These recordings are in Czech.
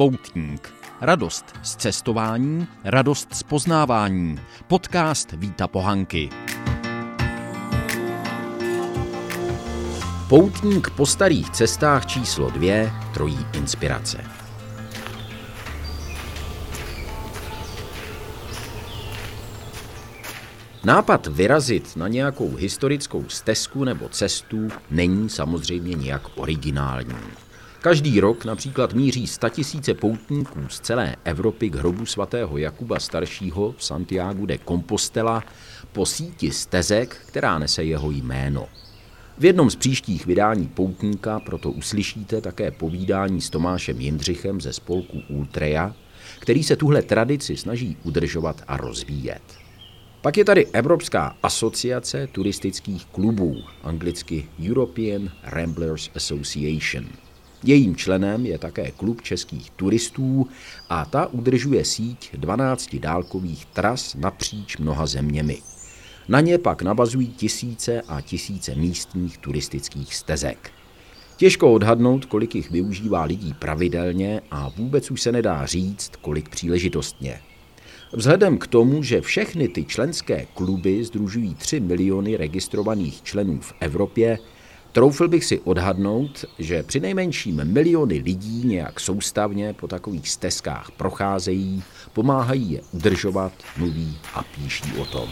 Poutník. Radost z cestování, radost z poznávání. Podcast Víta Pohanky. Poutník po starých cestách číslo dvě, trojí inspirace. Nápad vyrazit na nějakou historickou stezku nebo cestu není samozřejmě nějak originální. Každý rok například míří statisíce poutníků z celé Evropy k hrobu svatého Jakuba staršího v Santiago de Compostela po síti stezek, která nese jeho jméno. V jednom z příštích vydání Poutníka proto uslyšíte také povídání s Tomášem Jindřichem ze spolku Ultreja, který se tuhle tradici snaží udržovat a rozvíjet. Pak je tady Evropská asociace turistických klubů, anglicky European Ramblers Association. Jejím členem je také klub českých turistů a ta udržuje síť 12 dálkových tras napříč mnoha zeměmi. Na ně pak navazují tisíce a tisíce místních turistických stezek. Těžko odhadnout, kolik jich využívá lidí pravidelně a vůbec už se nedá říct, kolik příležitostně. Vzhledem k tomu, že všechny ty členské kluby združují 3 miliony registrovaných členů v Evropě, troufl bych si odhadnout, že při nejmenším miliony lidí nějak soustavně po takových stezkách procházejí, pomáhají je udržovat, mluví a píší o tom.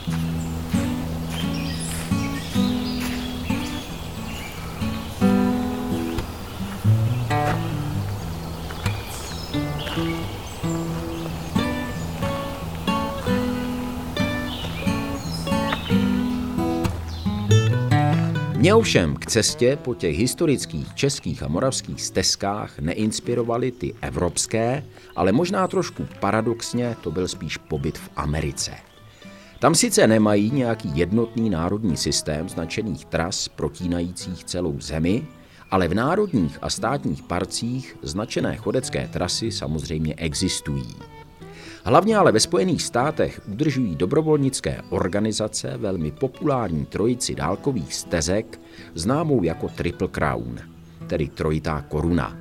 Mě ovšem k cestě po těch historických českých a moravských stezkách neinspirovaly ty evropské, ale možná trošku paradoxně to byl spíš pobyt v Americe. Tam sice nemají nějaký jednotný národní systém značených tras protínajících celou zemi, ale v národních a státních parcích značené chodecké trasy samozřejmě existují. Hlavně ale ve Spojených státech udržují dobrovolnické organizace velmi populární trojici dálkových stezek, známou jako Triple Crown, tedy trojitá koruna.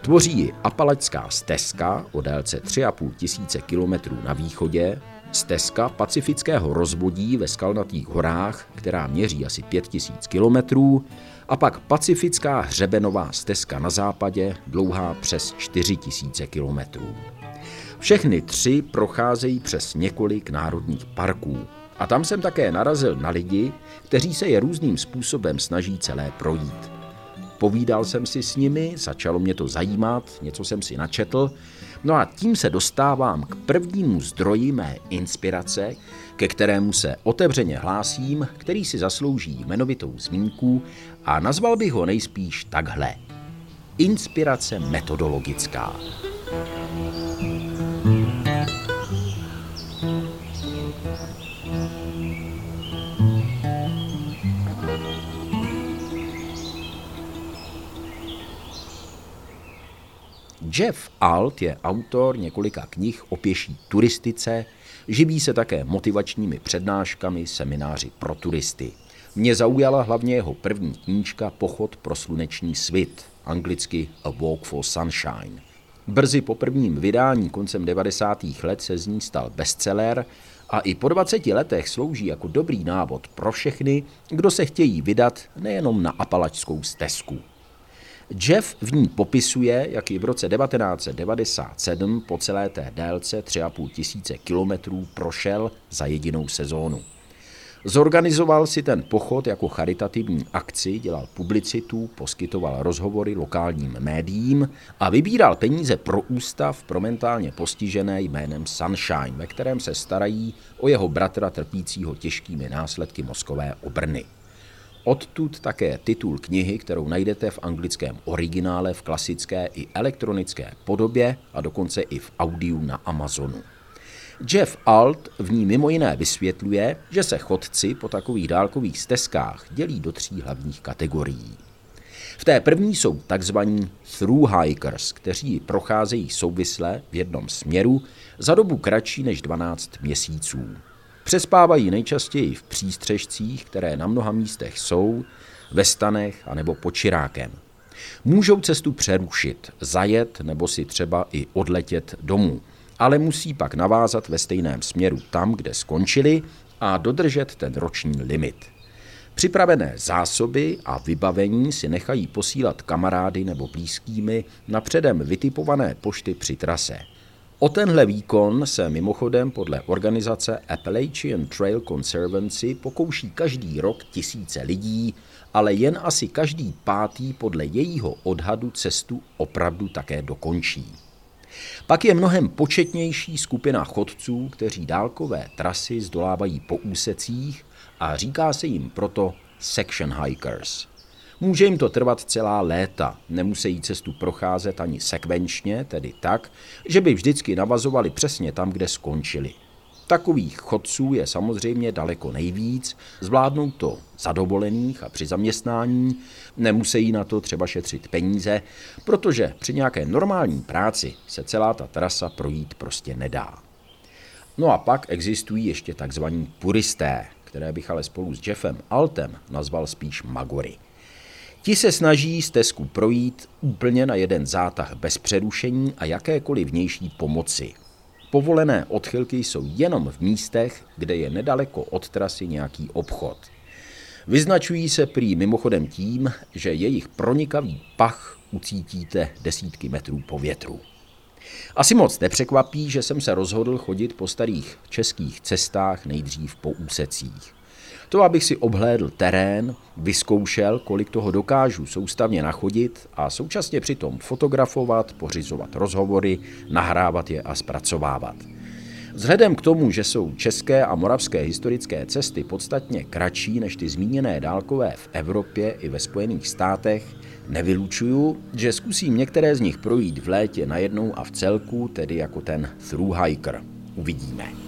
Tvoří ji Apalačská stezka o délce 3,5 tisíce kilometrů na východě, stezka pacifického rozvodí ve skalnatých horách, která měří asi 5000 kilometrů, a pak pacifická hřebenová stezka na západě, dlouhá přes 4000 kilometrů. Všechny tři procházejí přes několik národních parků. A tam jsem také narazil na lidi, kteří se je různým způsobem snaží celé projít. Povídal jsem si s nimi, začalo mě to zajímat, něco jsem si načetl, no a tím se dostávám k prvnímu zdroji mé inspirace, ke kterému se otevřeně hlásím, který si zaslouží jmenovitou zmínku a nazval bych ho nejspíš takhle. Inspirace metodologická. Jeff Alt je autor několika knih o pěší turistice, živí se také motivačními přednáškami, semináři pro turisty. Mě zaujala hlavně jeho první knížka Pochod pro sluneční svit, anglicky A Walk for Sunshine. Brzy po prvním vydání koncem 90. let se z ní stal bestseller a i po 20 letech slouží jako dobrý návod pro všechny, kdo se chtějí vydat nejenom na apalačskou stezku. Jeff v ní popisuje, jak ji v roce 1997 po celé té délce 3,5 tisíce kilometrů prošel za jedinou sezónu. Zorganizoval si ten pochod jako charitativní akci, dělal publicitu, poskytoval rozhovory lokálním médiím a vybíral peníze pro ústav pro mentálně postižené jménem Sunshine, ve kterém se starají o jeho bratra trpícího těžkými následky mozkové obrny. Odtud také titul knihy, kterou najdete v anglickém originále v klasické i elektronické podobě a dokonce i v audiu na Amazonu. Jeff Alt v ní mimo jiné vysvětluje, že se chodci po takových dálkových stezkách dělí do tří hlavních kategorií. V té první jsou takzvaní through hikers, kteří procházejí souvisle v jednom směru za dobu kratší než 12 měsíců. Přespávají nejčastěji v přístřežcích, které na mnoha místech jsou, ve stanech anebo pod čirákem. Můžou cestu přerušit, zajet nebo si třeba i odletět domů, ale musí pak navázat ve stejném směru tam, kde skončili a dodržet ten roční limit. Připravené zásoby a vybavení si nechají posílat kamarády nebo blízkými na předem vytipované pošty při trase. O tenhle výkon se mimochodem podle organizace Appalachian Trail Conservancy pokouší každý rok tisíce lidí, ale jen asi každý pátý podle jejího odhadu cestu opravdu také dokončí. Pak je mnohem početnější skupina chodců, kteří dálkové trasy zdolávají po úsecích a říká se jim proto section hikers. Může jim to trvat celá léta, nemusí cestu procházet ani sekvenčně, tedy tak, že by vždycky navazovali přesně tam, kde skončili. Takových chodců je samozřejmě daleko nejvíc, zvládnou to za dovolených a při zaměstnání, nemusí na to třeba šetřit peníze, protože při nějaké normální práci se celá ta trasa projít prostě nedá. No a pak existují ještě takzvaní puristé, které bych ale spolu s Jeffem Altem nazval spíš magory. Ti se snaží stezku projít úplně na jeden zátah bez přerušení a jakékoliv vnější pomoci. Povolené odchylky jsou jenom v místech, kde je nedaleko od trasy nějaký obchod. Vyznačují se prý mimochodem tím, že jejich pronikavý pach ucítíte desítky metrů po větru. Asi moc nepřekvapí, že jsem se rozhodl chodit po starých českých cestách nejdřív po úsecích. To, abych si obhlédl terén, vyzkoušel, kolik toho dokážu soustavně nachodit a současně přitom fotografovat, pořizovat rozhovory, nahrávat je a zpracovávat. Vzhledem k tomu, že jsou české a moravské historické cesty podstatně kratší než ty zmíněné dálkové v Evropě i ve Spojených státech, nevylučuju, že zkusím některé z nich projít v létě najednou a v celku, tedy jako ten through hiker. Uvidíme.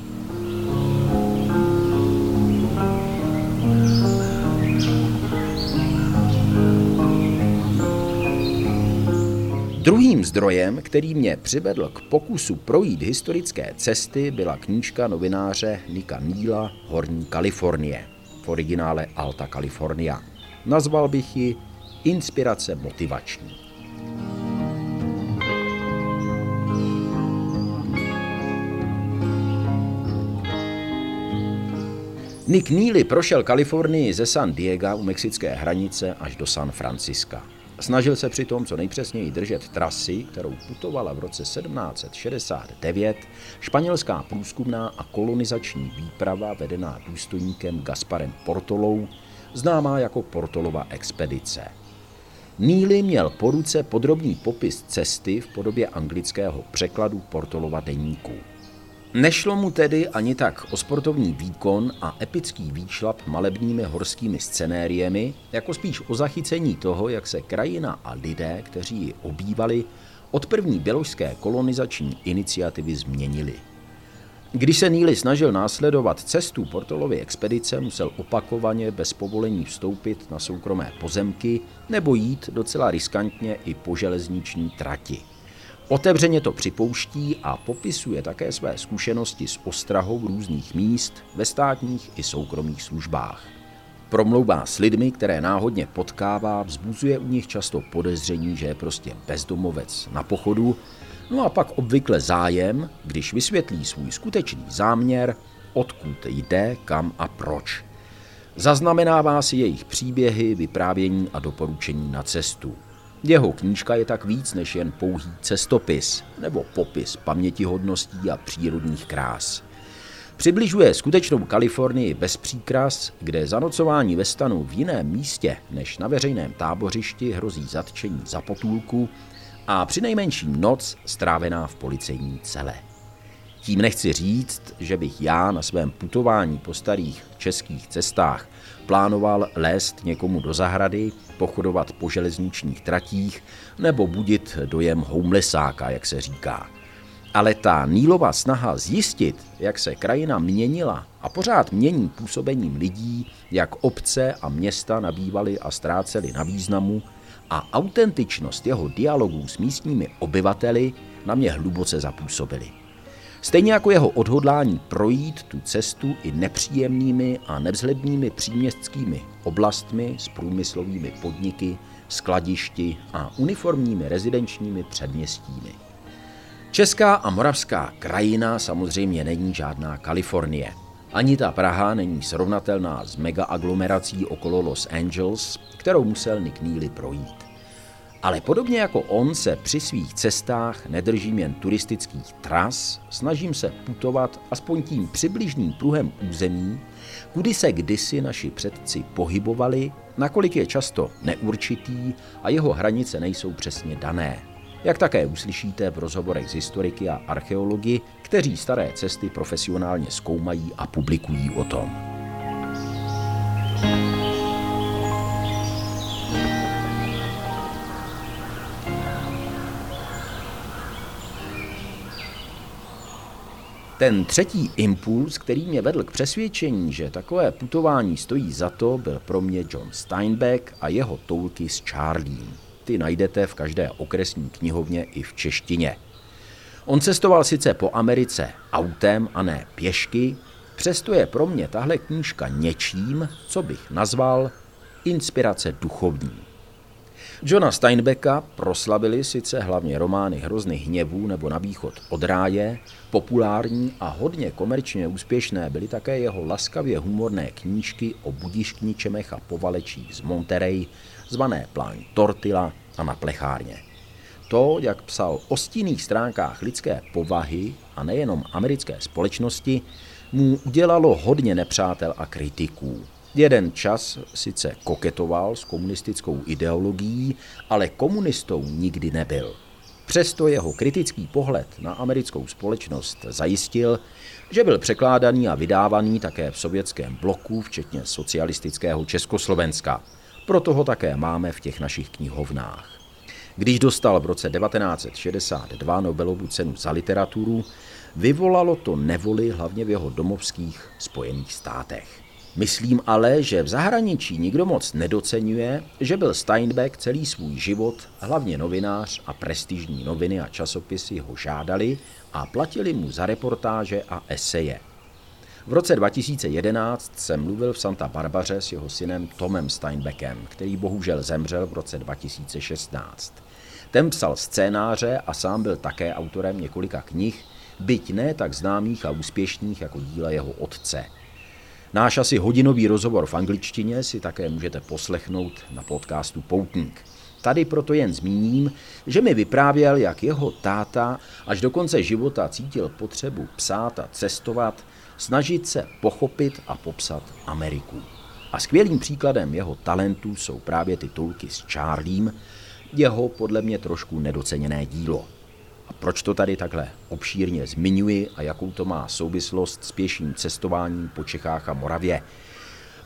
Druhým zdrojem, který mě přivedl k pokusu projít historické cesty, byla knížka novináře Nika Níla Horní Kalifornie, v originále Alta California. Nazval bych ji Inspirace motivační. Nick Neely prošel Kalifornii ze San Diego u mexické hranice až do San Franciska. Snažil se přitom co nejpřesněji držet trasy, kterou putovala v roce 1769 španělská průzkumná a kolonizační výprava vedená důstojníkem Gasparem Portolou, známá jako Portolova expedice. Neely měl po ruce podrobný popis cesty v podobě anglického překladu Portolova deníku. Nešlo mu tedy ani tak o sportovní výkon a epický výšlap malebními horskými scenériemi, jako spíš o zachycení toho, jak se krajina a lidé, kteří ji obývali, od první běložské kolonizační iniciativy změnili. Když se Neely snažil následovat cestu Portolovy expedice, musel opakovaně bez povolení vstoupit na soukromé pozemky nebo jít docela riskantně i po železniční trati. Otevřeně to připouští a popisuje také své zkušenosti s ostrahou různých míst ve státních i soukromých službách. Promlouvá s lidmi, které náhodně potkává, vzbuzuje u nich často podezření, že je prostě bezdomovec na pochodu, no a pak obvykle zájem, když vysvětlí svůj skutečný záměr, odkud jde, kam a proč. Zaznamenává si jejich příběhy, vyprávění a doporučení na cestu. Jeho knížka je tak víc než jen pouhý cestopis nebo popis pamětihodností a přírodních krás. Přibližuje skutečnou Kalifornii bez příkras, kde zanocování ve stanu v jiném místě než na veřejném tábořišti hrozí zatčení za potůlku a přinejmenším noc strávená v policejní cele. Tím nechci říct, že bych já na svém putování po starých českých cestách plánoval lézt někomu do zahrady, pochodovat po železničních tratích nebo budit dojem homelessáka, jak se říká. Ale ta Nílova snaha zjistit, jak se krajina měnila a pořád mění působením lidí, jak obce a města nabývaly a ztrácely na významu, a autentičnost jeho dialogů s místními obyvateli na mě hluboce zapůsobily. Stejně jako jeho odhodlání projít tu cestu i nepříjemnými a nevzhlednými příměstskými oblastmi s průmyslovými podniky, skladišti a uniformními rezidenčními předměstími. Česká a moravská krajina samozřejmě není žádná Kalifornie. Ani ta Praha není srovnatelná s megaaglomerací okolo Los Angeles, kterou musel Nick Neely projít. Ale podobně jako on se při svých cestách nedržím jen turistických tras, snažím se putovat aspoň tím přibližným pruhem území, kudy se kdysi naši předci pohybovali, nakolik je často neurčitý a jeho hranice nejsou přesně dané. Jak také uslyšíte v rozhovorech s historiky a archeologi, kteří staré cesty profesionálně zkoumají a publikují o tom. Ten třetí impuls, který mě vedl k přesvědčení, že takové putování stojí za to, byl pro mě John Steinbeck a jeho toulky s Charliem. Ty najdete v každé okresní knihovně i v češtině. On cestoval sice po Americe autem a ne pěšky, přesto je pro mě tahle knížka něčím, co bych nazval inspirace duchovní. Johna Steinbecka proslavili sice hlavně romány Hrozny hněvů nebo Na východ od ráje, populární a hodně komerčně úspěšné byly také jeho laskavě humorné knížky o budiškničemech a povalečích z Monterey, zvané Plán Tortila a na plechárně. To, jak psal o stinných stránkách lidské povahy a nejenom americké společnosti, mu udělalo hodně nepřátel a kritiků. Jeden čas sice koketoval s komunistickou ideologií, ale komunistou nikdy nebyl. Přesto jeho kritický pohled na americkou společnost zajistil, že byl překládaný a vydávaný také v sovětském bloku, včetně socialistického Československa. Proto ho také máme v těch našich knihovnách. Když dostal v roce 1962 Nobelovu cenu za literaturu, vyvolalo to nevoli hlavně v jeho domovských Spojených státech. Myslím ale, že v zahraničí nikdo moc nedocenuje, že byl Steinbeck celý svůj život hlavně novinář a prestižní noviny a časopisy ho žádali a platili mu za reportáže a eseje. V roce 2011 jsem mluvil v Santa Barbaře s jeho synem Tomem Steinbeckem, který bohužel zemřel v roce 2016. Ten psal scénáře a sám byl také autorem několika knih, byť ne tak známých a úspěšných jako díla jeho otce – Náš asi hodinový rozhovor v angličtině si také můžete poslechnout na podcastu Poutník. Tady proto jen zmíním, že mi vyprávěl, jak jeho táta až do konce života cítil potřebu psát a cestovat, snažit se pochopit a popsat Ameriku. A skvělým příkladem jeho talentů jsou právě titulky s Charliem, jeho podle mě trošku nedoceněné dílo. A proč to tady takhle obšírně zmiňuji a jakou to má souvislost s pěším cestováním po Čechách a Moravě?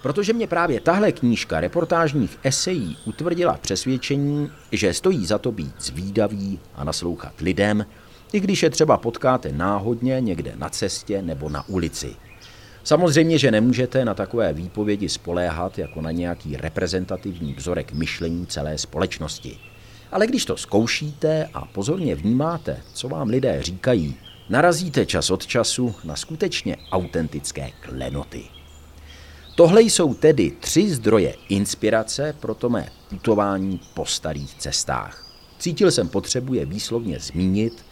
Protože mě právě tahle knížka reportážních esejí utvrdila přesvědčení, že stojí za to být zvídavý a naslouchat lidem, i když je třeba potkáte náhodně někde na cestě nebo na ulici. Samozřejmě, že nemůžete na takové výpovědi spoléhat jako na nějaký reprezentativní vzorek myšlení celé společnosti. Ale když to zkoušíte a pozorně vnímáte, co vám lidé říkají, narazíte čas od času na skutečně autentické klenoty. Tohle jsou tedy tři zdroje inspirace pro to mé putování po starých cestách. Cítil jsem potřebu je výslovně zmínit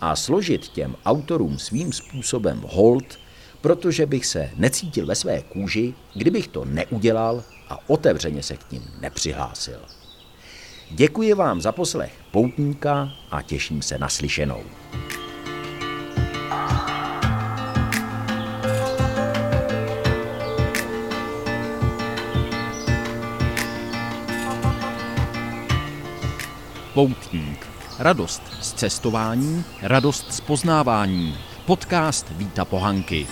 a složit těm autorům svým způsobem hold, protože bych se necítil ve své kůži, kdybych to neudělal a otevřeně se k ním nepřihlásil. Děkuji vám za poslech poutníka a těším se na slyšenou. Poutník. Radost z cestování, radost z poznávání. Podcast Víta Pohanky.